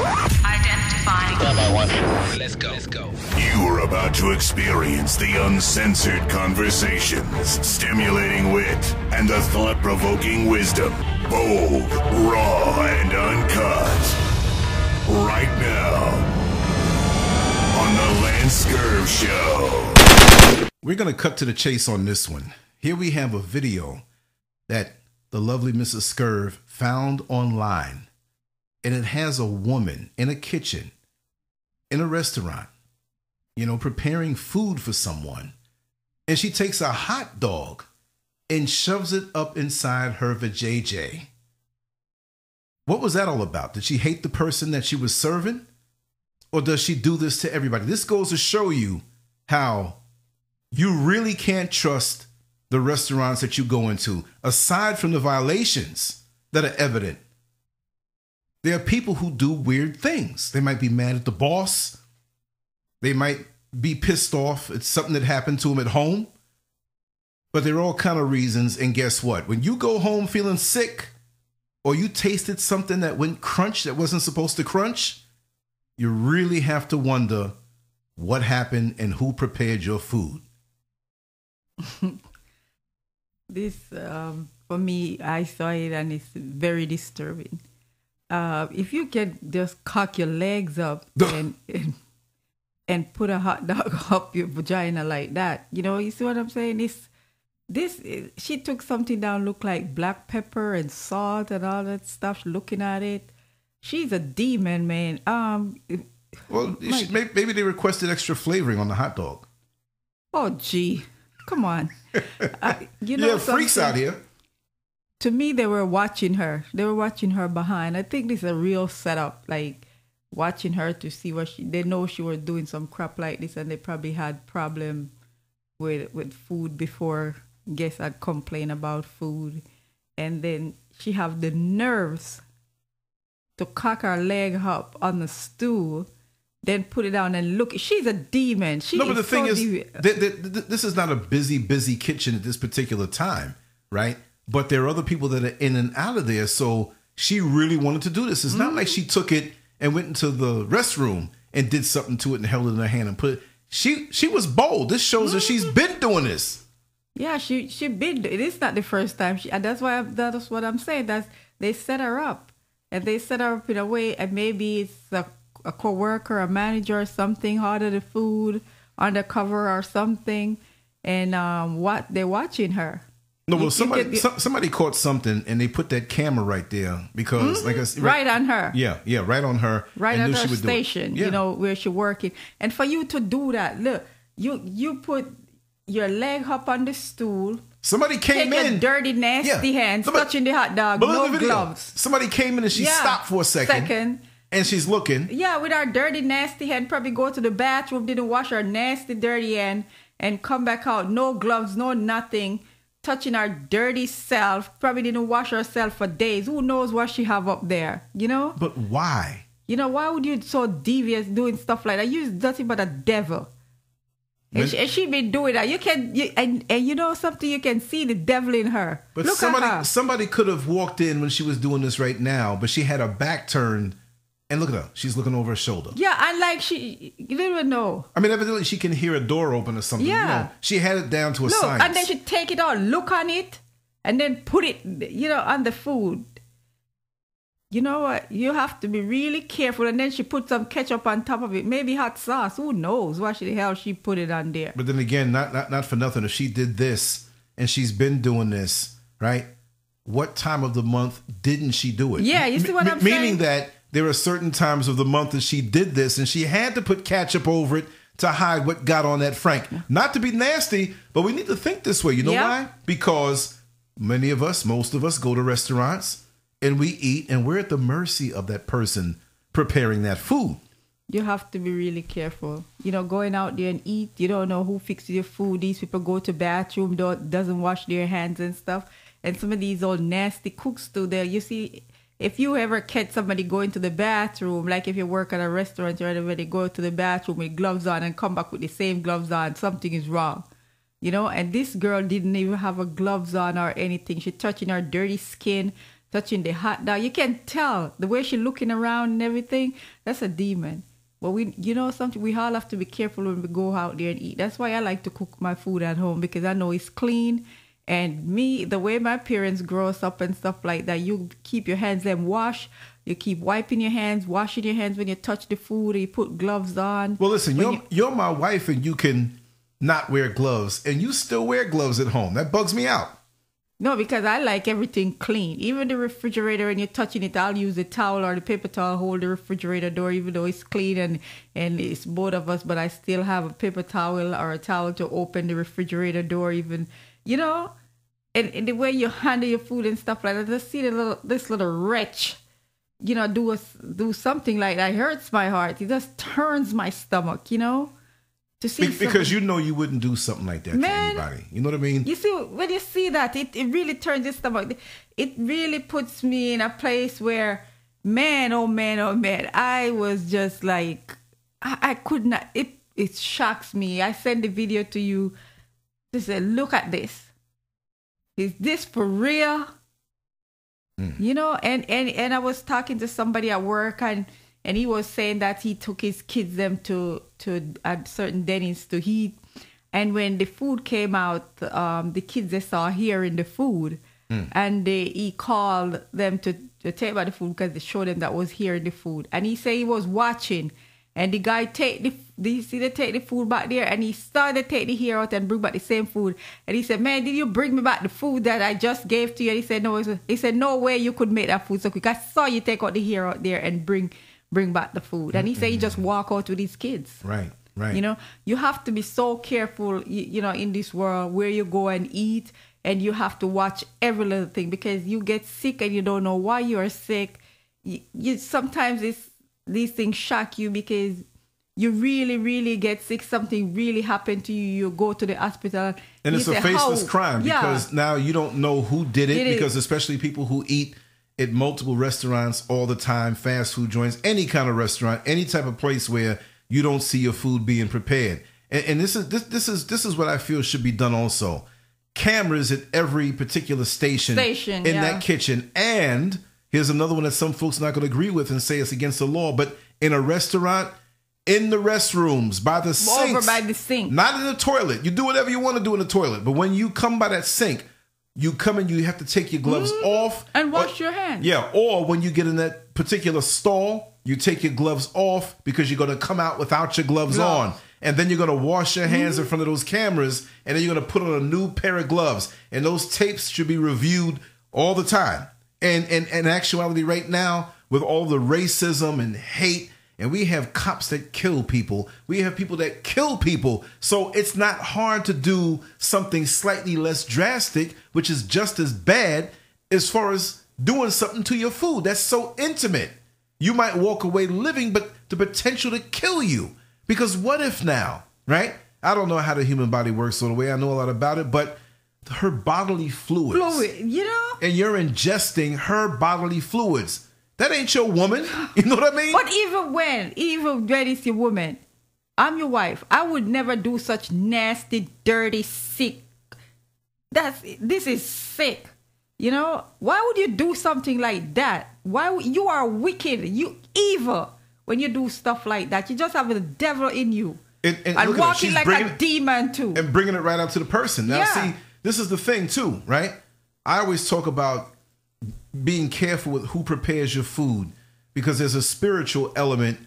Identifying. Let's go. Let's go. You're about to experience the uncensored conversations, stimulating wit, and the thought provoking wisdom. Bold, raw, and uncut. Right now, on The Lance Scurv Show. We're going to cut to the chase on this one. Here we have a video that the lovely Mrs. Scurv found online, and it has a woman in a kitchen in a restaurant, you know, preparing food for someone. And she takes a hot dog and shoves it up inside her vajayjay. What was that all about? Did she hate the person that she was serving? Or does she do this to everybody? This goes to show you how you really can't trust the restaurants that you go into, aside from the violations that are evident. There are people who do weird things. They might be mad at the boss. They might be pissed off at something that happened to them at home. But there are all kind of reasons. And guess what? When you go home feeling sick, or you tasted something that went crunch that wasn't supposed to crunch, you really have to wonder what happened and who prepared your food. This, um, for me, I saw it and it's very disturbing. Uh, if you can just cock your legs up and, and and put a hot dog up your vagina like that, you know, you see what I'm saying? This, this, she took something down, looked like black pepper and salt and all that stuff. Looking at it, she's a demon, man. Um, Well, my- may- maybe they requested extra flavoring on the hot dog. oh gee, come on. Uh, you know, yeah, freaks out here. To me they were watching her. They were watching her behind. I think this is a real setup like watching her to see what she they know she was doing some crap like this and they probably had problem with with food before guests had complained about food. And then she have the nerves to cock her leg up on the stool then put it down and look. She's a demon. She No, but the thing so is, th- th- th- this is not a busy, busy kitchen at this particular time, right? But there are other people that are in and out of there. So she really wanted to do this. It's not like she took it and went into the restroom and did something to it and held it in her hand and put it. She she was bold. This shows that she's been doing this. Yeah, she she been. It is not the first time. She, and that's why that's what I'm saying. That they set her up, and they set her up in a way, and maybe it's a, a coworker, a manager, or something, order the food undercover or something, and um, what they're watching her. No, well, somebody get the- some, somebody caught something and they put that camera right there because, like I said, Mm-hmm. right on her. Yeah, yeah, right on her. right at her she would do it. station, Yeah. you know, where she working. And for you to do that, look, you you put your leg up on the stool, Somebody came in. dirty, nasty Yeah. hands, Somebody- touching the hot dog, no at the video. gloves. Somebody came in and she Yeah. stopped for a second, Second. and she's looking. Yeah, with our dirty, nasty hand, probably go to the bathroom, didn't wash our nasty, dirty hand, and come back out, no gloves, no nothing, touching our dirty self. Probably didn't wash herself for days. Who knows what she have up there? You know, But why? you know why would you so devious doing stuff like that? You're nothing but a devil. And she, and she been doing that. You can, you, and and you know something. You can see the devil in her. But Look somebody somebody could have walked in when she was doing this right now, but she had her back turned, and look at her. She's looking over her shoulder. Yeah, and like she, you didn't even know. I mean, evidently she can hear a door open or something. you Yeah. know. she had it down to a Look, science. and then she take it out, look on it, and then put it, you know, on the food. You know what? You have to be really careful. And then she put some ketchup on top of it, maybe hot sauce. Who knows what the hell she put it on there? But then again, not, not not for nothing. If she did this and she's been doing this, right? What time of the month didn't she do it? Yeah, you see what M- I'm Meaning saying? that there are certain times of the month that she did this and she had to put ketchup over it to hide what got on that Frank. Not to be nasty, but we need to think this way. You know Yeah. why? Because many of us, most of us, go to restaurants and we eat and we're at the mercy of that person preparing that food. You have to be really careful. You know, going out there and eat, you don't know who fixes your food. These people go to bathroom, don't, doesn't wash their hands and stuff. And some of these old nasty cooks too there. You see, if you ever catch somebody going to the bathroom, like if you work at a restaurant or whatever, they go to the bathroom with gloves on and come back with the same gloves on, something is wrong. You know, and this girl didn't even have her gloves on or anything. She touching her dirty skin, touching the hot dog. You can tell the way she looking around and everything. That's a demon. But we, you know, something we all have to be careful when we go out there and eat. That's why I like to cook my food at home because I know it's clean. And me, the way my parents grow us up and stuff like that, you keep your hands them wash. You keep wiping your hands, washing your hands when you touch the food. You put gloves on. Well, listen, you're you- you're my wife, and you can not wear gloves, and you still wear gloves at home. That bugs me out. No, because I like everything clean. Even the refrigerator, when you're touching it, I'll use a towel or the paper towel hold the refrigerator door, even though it's clean and and it's both of us. But I still have a paper towel or a towel to open the refrigerator door, even you know. And, and the way you handle your food and stuff like that, just see the little this little wretch, you know, do a, do something like that. Hurts my heart. It just turns my stomach, you know. To see Be- because you know you wouldn't do something like that Man. to anybody. You know what I mean? you see, when you see that, it, it really turns your stomach. It really puts me in a place where, man, oh man, oh man, I was just like, I, I could not. It it shocks me. I send the video to you. To say, look at this. Is this for real? Hmm. You know, and and and I was talking to somebody at work and and he was saying that he took his kids them to to a certain Denny's to eat, and when the food came out, um, the kids they saw here in the food, hmm. and they he called them to to take about the food because they showed them that was here in the food, and he said he was watching, and the guy take the the see they take the food back there, and he started to take the hair out and bring back the same food, and he said, "Man, did you bring me back the food that I just gave to you?" And he said, "No." He said- "No way you could make that food so quick. I saw you take out the hair out there and bring bring back the food." And he said, "He just mm-hmm. walk out with his kids." Right, right. You know, you have to be so careful, you, you know, in this world where you go and eat, and you have to watch every little thing because you get sick and you don't know why you are sick. You, you sometimes it's these things shock you because you really, really get sick. Something really happened to you. You go to the hospital, and it's a say, faceless "How?" crime Yeah. because now you don't know who did it Did it. because especially people who eat at multiple restaurants all the time, fast food joints, any kind of restaurant, any type of place where you don't see your food being prepared. And, and this is this this is this is what I feel should be done also. Cameras at every particular station, Station, in yeah. that kitchen. And here's another one that some folks not going to agree with and say it's against the law, but in a restaurant, in the restrooms, by the Over by the sink. not in the toilet. You do whatever you want to do in the toilet, but when you come by that sink, you come and you have to take your gloves off Mm-hmm. and wash Or- your hands. Yeah, or when you get in that particular stall, you take your gloves off because you're going to come out without your gloves Gloves. on. And then you're going to wash your hands Mm-hmm. in front of those cameras, and then you're going to put on a new pair of gloves. And those tapes should be reviewed all the time. And and in actuality, right now, with all the racism and hate, and we have cops that kill people, we have people that kill people. So it's not hard to do something slightly less drastic, which is just as bad as far as doing something to your food. That's so intimate. You might walk away living, but the potential to kill you. Because what if now, right? I don't know how the human body works all the way. I know a lot about it, but her bodily fluids. Fluid, you know. And you're ingesting her bodily fluids. That ain't your woman. You know what I mean? But even when, even when it's your woman, I'm your wife. I would never do such nasty, dirty, sick. That's this is sick. You know why would you do something like that? Why you are wicked, you evil when you do stuff like that. You just have the devil in you And- and and look at her, walking like bringing a demon too. and bringing it right up to the person. Now, Yeah. see, this is the thing too, right? I always talk about being careful with who prepares your food because there's a spiritual element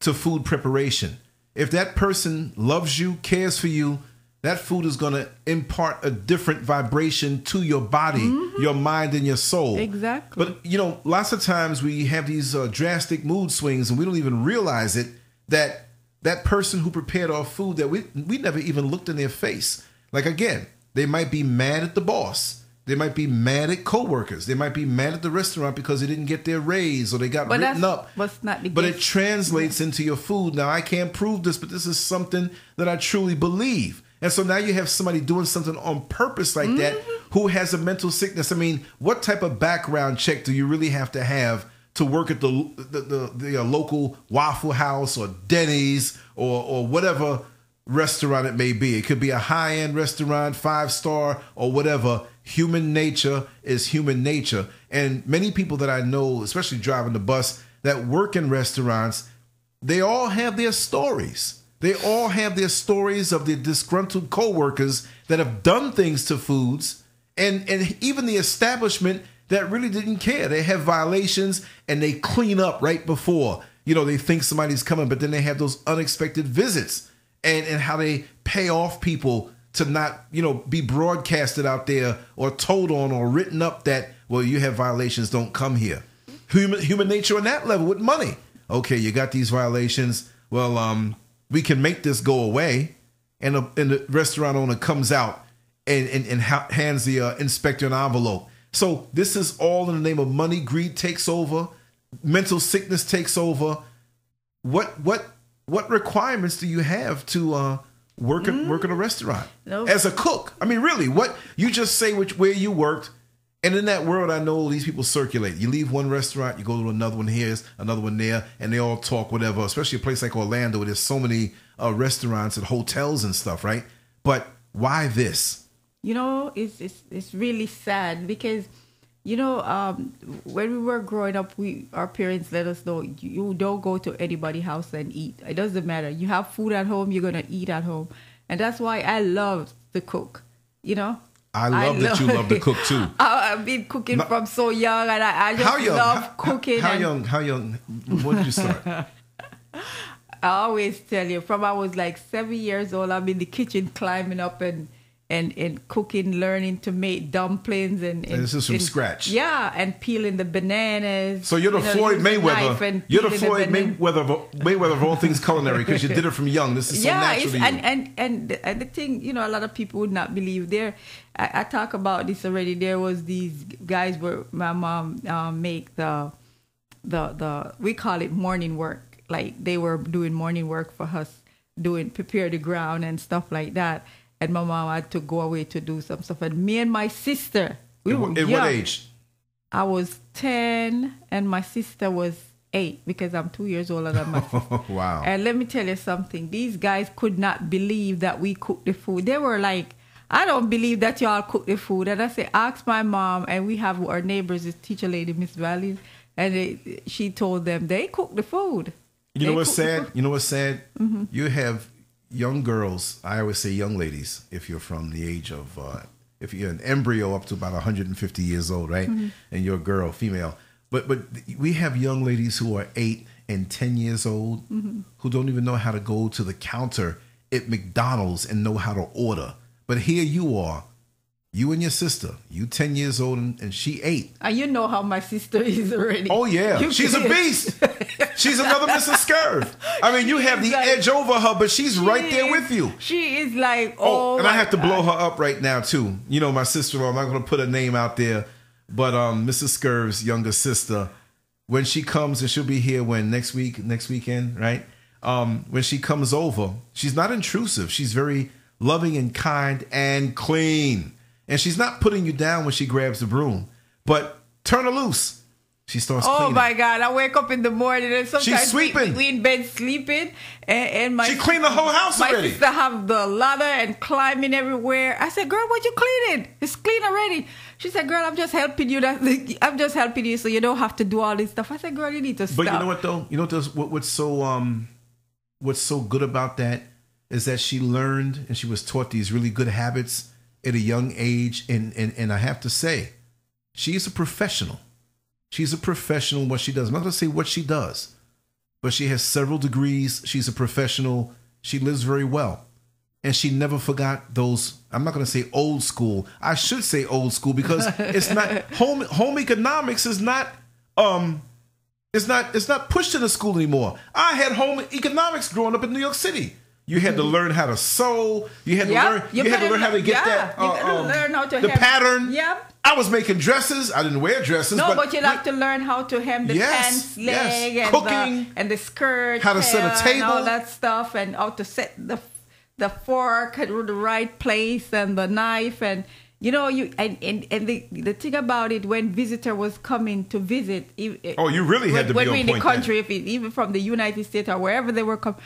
to food preparation. If that person loves you, cares for you, that food is going to impart a different vibration to your body, your mind, and your soul. Exactly. But you know, lots of times we have these uh, drastic mood swings, and we don't even realize it. That that person who prepared our food, that we we never even looked in their face. Like again, they might be mad at the boss. They might be mad at coworkers. They might be mad at the restaurant because they didn't get their raise or they got But written up. what's not the but it translates into your food. Now I can't prove this, but this is something that I truly believe. And so now you have somebody doing something on purpose like that Mm-hmm. who has a mental sickness. I mean, what type of background check do you really have to have to work at the the the, the uh, local Waffle House or Denny's or or whatever restaurant it may be? It could be a high end restaurant, five star or whatever. human nature is human nature. And many people that I know, especially driving the bus, that work in restaurants, they all have their stories. They all have their stories of the disgruntled coworkers that have done things to foods, and and even the establishment that really didn't care. They have violations and they clean up right before. You know, they think somebody's coming, but then they have those unexpected visits and and how they pay off people to not, you know, be broadcasted out there or told on or written up that well, you have violations, don't come here. Human human nature on that level with money. Okay, you got these violations. Well, um, we can make this go away, and, the and the restaurant owner comes out and and, and ha- hands the uh, inspector an envelope. So this is all in the name of money. Greed takes over, mental sickness takes over. What what what requirements do you have to uh, work at, work at a restaurant Nope. as a cook? I mean, really, what you just say which where you worked. And in that world, I know these people circulate. You leave one restaurant, you go to another one here, another one there, and they all talk whatever. Especially a place like Orlando, where there's so many uh, restaurants and hotels and stuff, right? But why this? you know it's it's it's really sad because you know um when we were growing up we our parents let us know you don't go to anybody's house and eat it doesn't matter you have food at home you're gonna eat at home and that's why i love to cook you know I love that you love to cook too. I, I've been cooking No- from so young, and I, I just How young? love How- cooking. How, young? How young? When did you start? I always tell you, from I was like seven years old, I'm in the kitchen climbing up and and, and cooking, learning to make dumplings and, and this is from and- scratch. Yeah, and peeling the bananas. So you're the you know, Floyd Mayweather. and You're the Floyd banana. Mayweather of, Mayweather of all things culinary because you did it from young. This is so yeah, natural it's, and, and and the- and the thing, you know, a lot of people would not believe. There, I, I talk about this already. There was these guys where my mom um, make the the the we call it morning work. Like they were doing morning work for us, doing prepare the ground and stuff like that. And my mom had to go away to do some stuff. And me and my sister, we in, were what- in young. what age? I was ten, and my sister was eight because I'm two years older than my sister. wow. And let me tell you something. These guys could not believe that we cooked the food. They were like, I don't believe that y'all cook the food. And I say, ask my mom. And we have our neighbors, this teacher lady, Miss Valley. And they, she told them they cook the food. You know They what's sad? You know what's sad? Mm-hmm. You have young girls. I always say young ladies if you're from the age of, uh, if you're an embryo up to about 150 years old, right? And you're a girl, female. But but we have young ladies who are eight and 10 years old who don't even know how to go to the counter at McDonald's and know how to order. But here you are, you and your sister, you 10 years old and, and she eight. And you know how my sister is already. Oh yeah, You she's a beast. She's another Mrs. Scurv. I mean, you have the like- edge over her, but she's right there with you. She is like, Oh, oh, and I have to God. blow her up right now too. You know, my sister-in-law. I'm not going to put her name out there, but um, Mrs. Scurv's younger sister, when she comes and she'll be here when next week, next weekend, right? Um, when she comes over, she's not intrusive. She's very loving and kind and clean, and she's not putting you down when she grabs the broom. But turn her loose. She starts Oh cleaning. my God! I wake up in the morning and sometimes we- sweeping. We, in bed sleeping, and, and my She cleaned the whole house my already. sister have the ladder and climbing everywhere. I said, "Girl, what you cleaning? It's clean already." She said, "Girl, I'm just helping you. That I'm just helping you, so you don't have to do all this stuff." I said, "Girl, you need to stop." But you know what though? You know what, what what's so um what's so good about that is that she learned and she was taught these really good habits at a young age and and, and I have to say, she's a professional. She's a professional in what she does. I'm not gonna say what she does, but she has several degrees. She's a professional. She lives very well. And she never forgot those. I'm not going to say old school. I should say old school because it's not home. Home economics is not um it's not it's not pushed in the school anymore. I had home economics growing up in New York City. You had to learn how to sew. You had to learn. You, had to learn how to get yeah, that. you uh, gotta um, learn how to the hem- pattern. Yep. I was making dresses. I didn't wear dresses. no, but, but, you have to learn how to hem the Yes, pants yes. leg and Cooking. the and the skirt, How to set a table, and all that stuff, and how to set the the fork at the right place and the knife and. You know, you and, and, and the the thing about it when visitor was coming to visit. Oh, you really had when, to be when we're in the then. country, if it, even from the United States or wherever they were coming,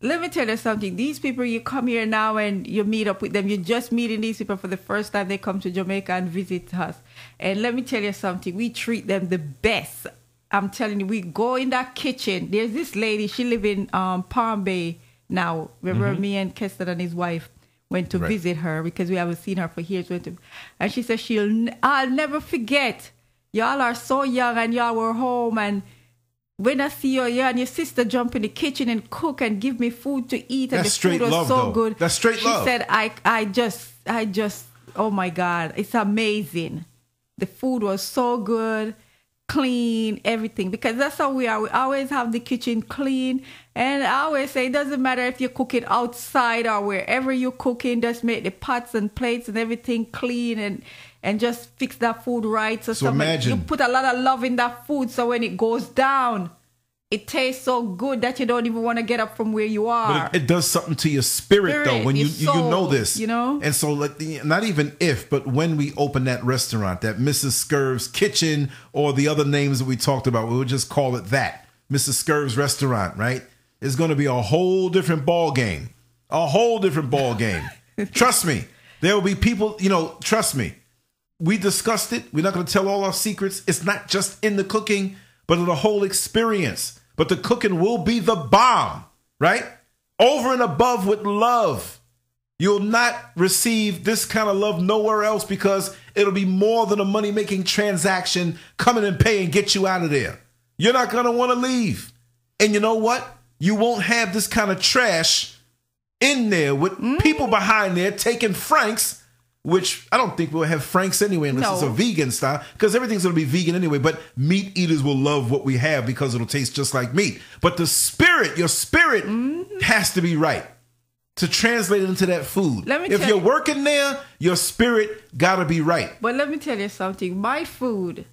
let me tell you something. These people, you come here now and you meet up with them. You're just meeting these people for the first time. They come to Jamaica and visit us. And let me tell you something. We treat them the best. I'm telling you, we go in that kitchen. There's this lady. She live in um, Palm Bay now. Remember me and Keston and his wife went to Right. visit her because we haven't seen her for years. Went to, and she said she'll. I'll never forget. Y'all are so young and y'all were home and when I see you, you and your sister jump in the kitchen and cook and give me food to eat, and That's the food was love, so though. good. That's straight she love. said, "I, I just, I just, oh my God, it's amazing. The food was so good, clean, everything. Because that's how we are. We always have the kitchen clean, and I always say it doesn't matter if you cook it outside or wherever you're cooking. Just make the pots and plates and everything clean and." And just fix that food right. So, So somebody- imagine- you put a lot of love in that food so when it goes down it tastes so good that you don't even want to get up from where you are But it, it does something to your spirit, though when you, your you know this. you know? and so like not even if but when we open that restaurant that mrs scurv's kitchen or the other names that we talked about we would just call it that. Mrs scurv's restaurant right? It's going to be a whole different ball game a whole different ball game trust me. There will be people you know trust me we discussed it. We're not going to tell all our secrets. It's not just in the cooking, but in the whole experience. But the cooking will be the bomb, right? Over and above with love. You'll not receive this kind of love nowhere else because it'll be more than a money making transaction coming and pay and get you out of there. You're not going to want to leave. And you know what? You won't have this kind of trash in there with people mm. behind there taking Franks, which I don't think we'll have Franks anyway unless No. it's a vegan style, because everything's going to be vegan anyway. But meat eaters will love what we have because it'll taste just like meat. But the spirit, your spirit, mm-hmm. has to be right to translate it into that food. Let me if you're you- working there, your spirit got to be right. but let me tell you something my food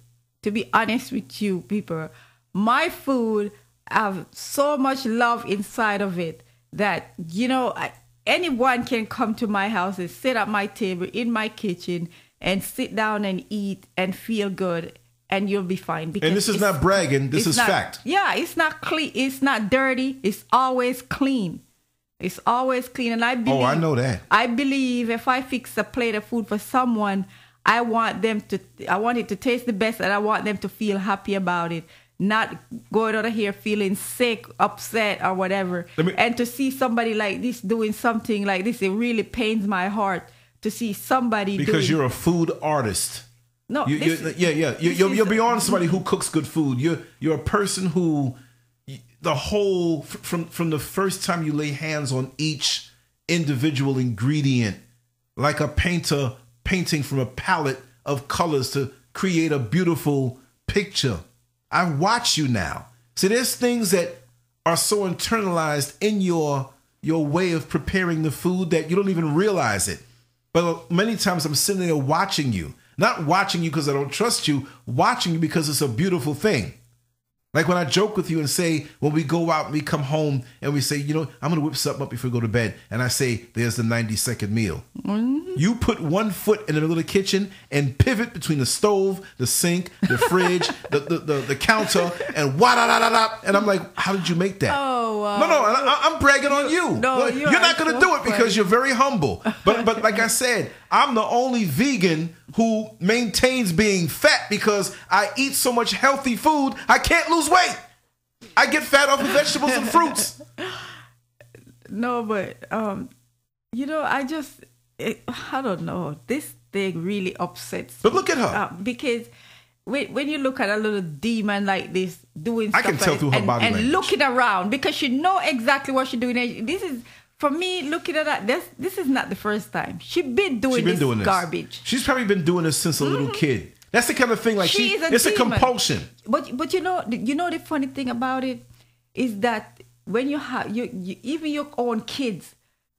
to be honest with you people my food have so much love inside of it that you know I, anyone can come to my house and sit at my table in my kitchen and sit down and eat and feel good and you'll be fine because And this is not bragging. This is not- fact. Yeah, it's not clean. It's not dirty. It's always clean. It's always clean. And I believe. Oh, I know that. I believe if I fix a plate of food for someone, I want them to. I want it to taste the best, and I want them to feel happy about it. Not going out of here feeling sick, upset, or whatever. Me- and to see somebody like this doing something like this, it really pains my heart to see somebody Because doing, you're a food artist. no, You, this yeah, yeah. You, you're, you're beyond somebody who cooks good food. You're you're a person who the whole from from the first time you lay hands on each individual ingredient, like a painter painting from a palette of colors to create a beautiful picture. I watch you now. See, there's things that are so internalized in your your way of preparing the food that you don't even realize it. But many times I'm sitting there watching you, not watching you because I don't trust you, watching you because it's a beautiful thing. Like when I joke with you and say, when we go out and we come home and we say, you know, I'm going to whip something up before we go to bed. And I say, there's the 90 second meal. Mm-hmm. You put one foot in the middle of the kitchen and pivot between the stove, the sink, the fridge, the, the, the, the counter, and wa da da da da. And I'm like, how did you make that? Oh, wow. No, no, I, I'm bragging on you. no, Look, you you're not going to do it because you're very humble. But but like I said, I'm the only vegan who maintains being fat because I eat so much healthy food, I can't lose weight. I get fat off of vegetables and fruits. No, but um, you know, I just it, I don't know. This thing really upsets. But look at her. uh, because when when you look at a little demon like this doing, I stuff can tell like through her and, body and language. looking around because she know exactly what she's doing. This is for me looking at that. This this is not the first time she been doing She's been this doing this. garbage. She's probably been doing this since a little kid. That's the kind of thing like She she, is a it's a compulsion. But but you know you know the funny thing about it is that when you have you, you even your own kids,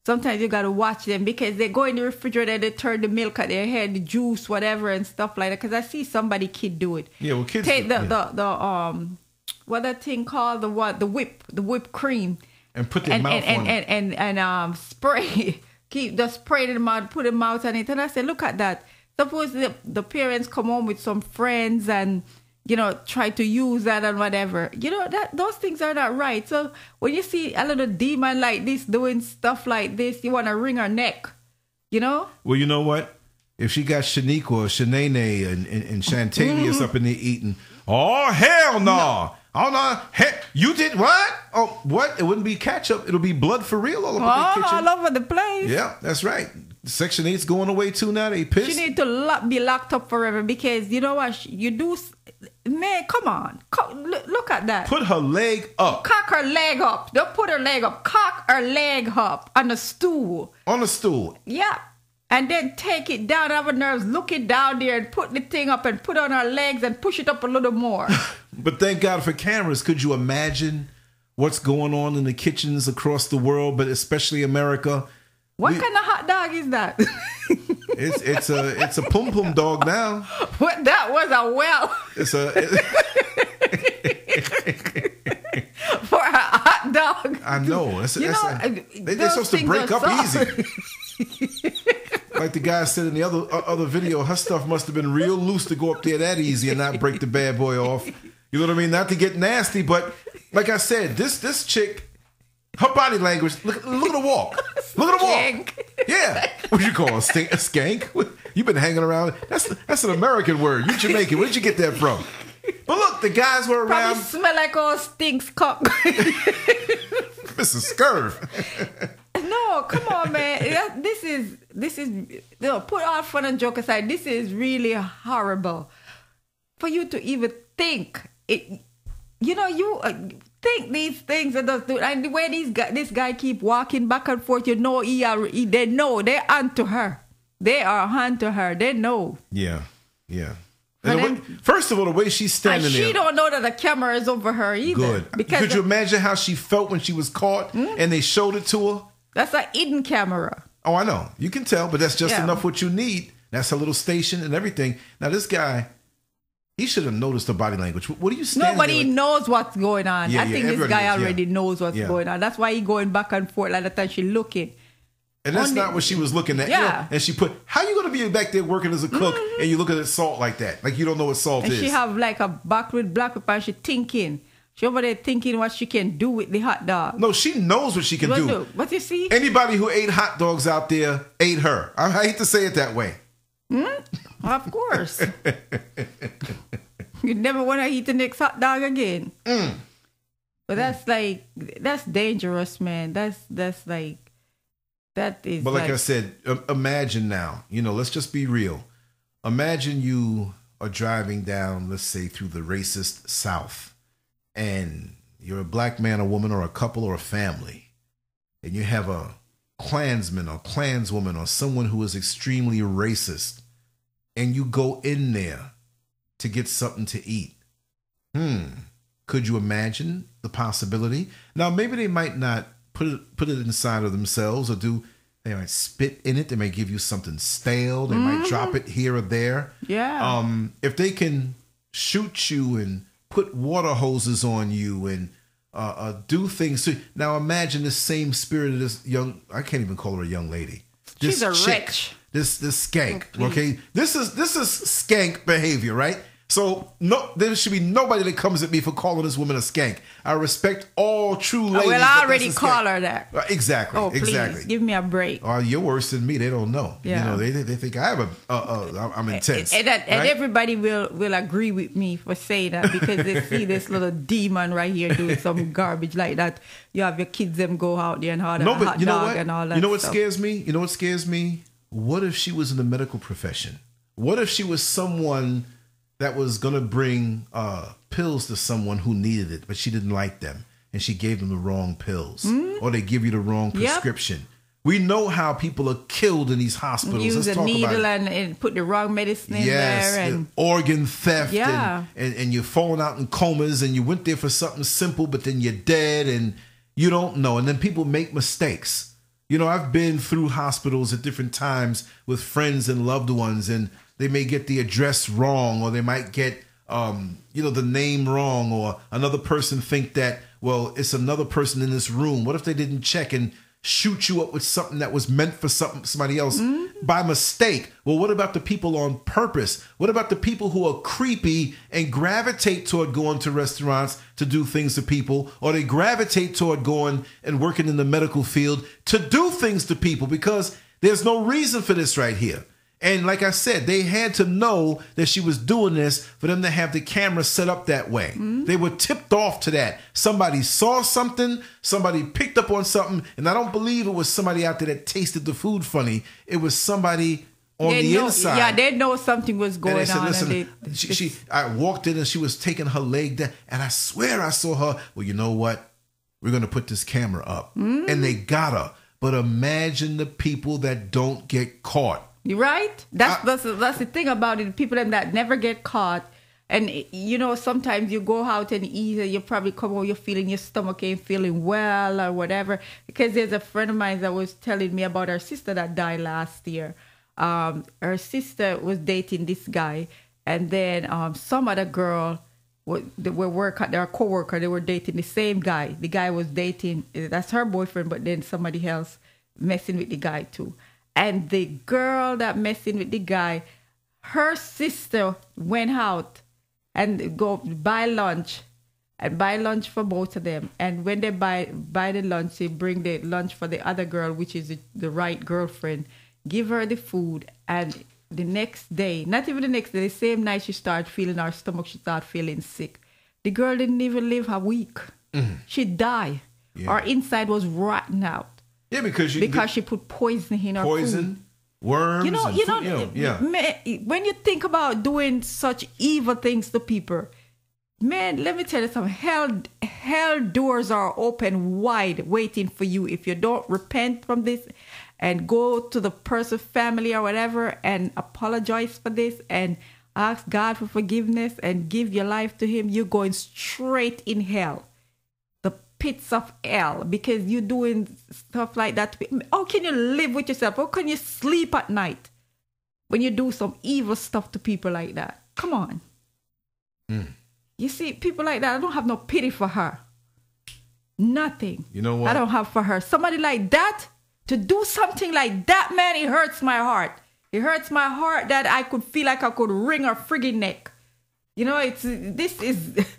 sometimes you gotta watch them because they go in the refrigerator and they turn the milk at their head, the juice, whatever, and stuff like that. Because I see somebody kid do it. Yeah, well, kids take do- the, yeah. the the um what that thing called the what the whip the whipped cream And put their and mouth and, and, on and, and, and um spray keep the spray in the mouth put a mouth on it and I said look at that suppose the, the parents come home with some friends and you know, try to use that and whatever. You know, that those things are not right. So when you see a little demon like this doing stuff like this, you want to wring her neck. You know? Well, you know what? If she got Shaniqua or Shanae and, and, and Shantavius up in there eating, oh, hell no. Oh, no. Heck, you did what? Oh, what? It wouldn't be ketchup. It'll be blood for real all over in the Oh, kitchen. all over the place. Yeah, that's right. Section 8's going away too now. They pissed. She need to lock, be locked up forever because you know what? She- You do, man. Come on, Co- look, look at that. Put her leg up Cock her leg up. Don't put her leg up. Cock her leg up on the stool. on the stool. Yeah. And then take it down, have her nerves, look it down there and put the thing up and put on her legs and push it up a little more. But thank God for cameras. Could you imagine what's going on in the kitchens across the world, but especially America? What We- kind of hot dog is that? It's it's a it's a pum pum dog now. what that was a well It's a for a hot dog. I know. It's, You it's know, a- they, they're supposed to break up easy. Like the guy said in the other uh, other video, her stuff must have been real loose to go up there that easy and not break the bad boy off. You know what I mean? Not to get nasty, but like I said, this this chick, her body language. Look look at the walk. Look at the walk. Skank. Yeah. What you call a, stink, a skank? You've been hanging around. That's that's an American word. You Jamaican. Where'd you get that from? But look, the guys were around. Probably smell like all stinks cock. Mrs. Scurv. no, come on, man. That- This is this is no. Put all fun and joke aside. This is really horrible for you to even think it. You know, you uh, think these things and those do, and the way these guy, this guy keep walking back and forth. You know, he, are, he they know they're onto her. They are onto her. They know. Yeah, yeah. The way- first of all, the way she's And standing she there, don't know that the camera is over her either. good. Because Could you imagine how she felt when she was caught Hmm? and they showed it to her? That's a hidden camera. Oh, I know. You can tell, but that's just Yeah. enough what you need. That's a little station and everything. Now, this guy, he should have noticed the body language. What are you Nobody like- knows what's going on. Yeah, I yeah, think this guy knows, already knows what's going on. That's why he going back and forth like that. She looking. And that's the- not what she was looking at. Yeah. Mm-hmm. and she put, how you going to be back there working as a cook and you look at salt like that? Like you don't know what salt And is. she have like a back with black pepper and she thinking. She over there thinking what she can do with the hot dog. no, she knows what she can do. do? What you see? Anybody who ate hot dogs out there ate her. I hate to say it that way. of course. you never want to eat the next hot dog again. Mm. But that's like that's dangerous, man. That's that's like that is. But like, like I said, imagine now, you know, let's just be real. Imagine you are driving down, let's say, through the racist South, and you're a black man, a woman, or a couple, or a family, and you have a Klansman or Klanswoman or someone who is extremely racist, and you go in there to get something to eat. Hmm. Could you imagine the possibility? Now, maybe they might not put it put it inside of themselves or do they might spit in it. They may give you something stale. They might drop it here or there. Yeah. Um, if they can shoot you and put water hoses on you and uh, uh, do things to now imagine the same spirit of this young I can't even call her a young lady. She's a chick, wretch. This this skank. Oh, okay. This is this is skank behavior, right? So no, there should be nobody that comes at me for calling this woman a skank. I respect all true ladies. Oh, well, I already call her that. Uh, Exactly. Oh, please exactly. give me a break. Oh, you're worse than me. They don't know. Yeah. You know, they they think I have a uh, uh, I'm intense. And, and right? everybody will, will agree with me for saying that because they see this little demon right here doing some garbage like that. You have your kids them go out there and order no, but hot you know dog what? and all that. You know what stuff. scares me? You know what scares me? What if she was in the medical profession? What if she was someone that was gonna bring uh, pills to someone who needed it, but she didn't like them, and she gave them the wrong pills, or they give you the wrong Hmm? Yep. prescription? We know how people are killed in these hospitals. Use Let's a talk needle and, and put the wrong medicine in there. and And organ theft, Yeah. and, and and you're falling out in comas, and you went there for something simple, but then you're dead, and you don't know, and then people make mistakes. You know, I've been through hospitals at different times with friends and loved ones, and they may get the address wrong, or they might get, um, you know, the name wrong, or another person think that, well, it's another person in this room. What if they didn't check and shoot you up with something that was meant for something somebody else by mistake. Well, what about the people on purpose? What about the people who are creepy and gravitate toward going to restaurants to do things to people, or they gravitate toward going and working in the medical field to do things to people because there's no reason for this right here. And like I said, they had to know that she was doing this for them to have the camera set up that way. They were tipped off to that. Somebody saw something, somebody picked up on something, and I don't believe it was somebody out there that tasted the food funny. It was somebody on They the know, inside. Yeah, they know something was and going they said, on. listen, and they, she, she, I walked in and she was taking her leg down, and I swear I saw her. Well, you know what? We're going to put this camera up. Mm. And they got her. But imagine the people that don't get caught. Right? That's that's that's the thing about it. People that never get caught, and you know sometimes you go out and eat, and you probably come home, you're feeling your stomach ain't feeling well or whatever. Because there's a friend of mine that was telling me about her sister that died last year. Um, her sister was dating this guy, and then um, some other girl they were work their co-worker they were dating the same guy the guy was dating that's her boyfriend but then somebody else messing with the guy too and the girl that messing with the guy her sister went out and go buy lunch and buy lunch for both of them. And when they buy buy the lunch they bring the lunch for the other girl which is the, the right girlfriend. Give her the food and the next day not even the next day the same night she started feeling her stomach she started feeling sick. The girl didn't even live a week. Mm. She died. Yeah. her inside was rotten out Yeah, because you because she put poison in her food. poison, worms, You know, you food- know, yeah. Uh, man, when you think about doing such evil things to people, man, let me tell you something. Hell, hell doors are open wide, waiting for you if you don't repent from this and go to the person's family or whatever and apologize for this and ask God for forgiveness and give your life to Him. You're going straight in hell pits of hell because you're doing stuff like that. How can you live with yourself? How can you sleep at night when you do some evil stuff to people like that? Come on. Hmm. You see, people like that, I don't have no pity for her. Nothing. You know what? I don't have for her. Somebody like that, to do something like that, man, it hurts my heart. It hurts my heart that I could feel like I could wring her friggin' neck. You know, it's this is.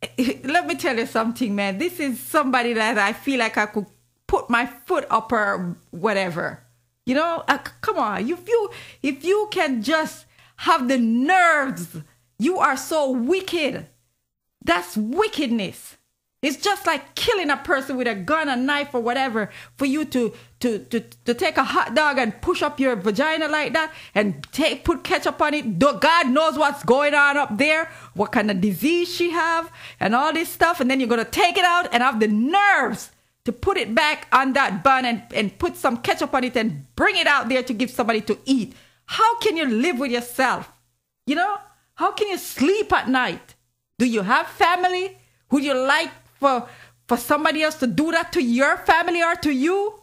let me tell you something, man. This is somebody that I feel like I could put my foot up her, whatever. You know, uh, come on. If you if you can just have the nerves, you are so wicked. That's wickedness. It's just like killing a person with a gun, a knife, or whatever for you to to to, to take a hot dog and push up your vagina like that and take put ketchup on it. God knows what's going on up there, what kind of disease she have, and all this stuff, and then you're gonna take it out and have the nerves to put it back on that bun and, and put some ketchup on it and bring it out there to give somebody to eat. How can you live with yourself? You know, how can you sleep at night? Do you have family? Would you like for for somebody else to do that to your family or to you?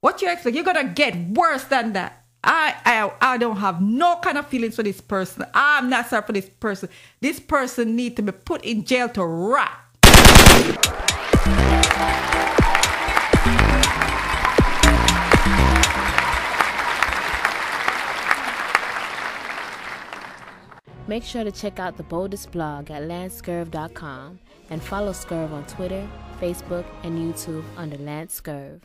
What you expect? You're gonna get worse than that. I I I don't have no kind of feelings for this person. I'm not sorry for this person. This person need to be put in jail to rot. Make sure to check out the boldest blog at lancescurv.com and follow Scurv on Twitter, Facebook, and YouTube under Lance Scurv.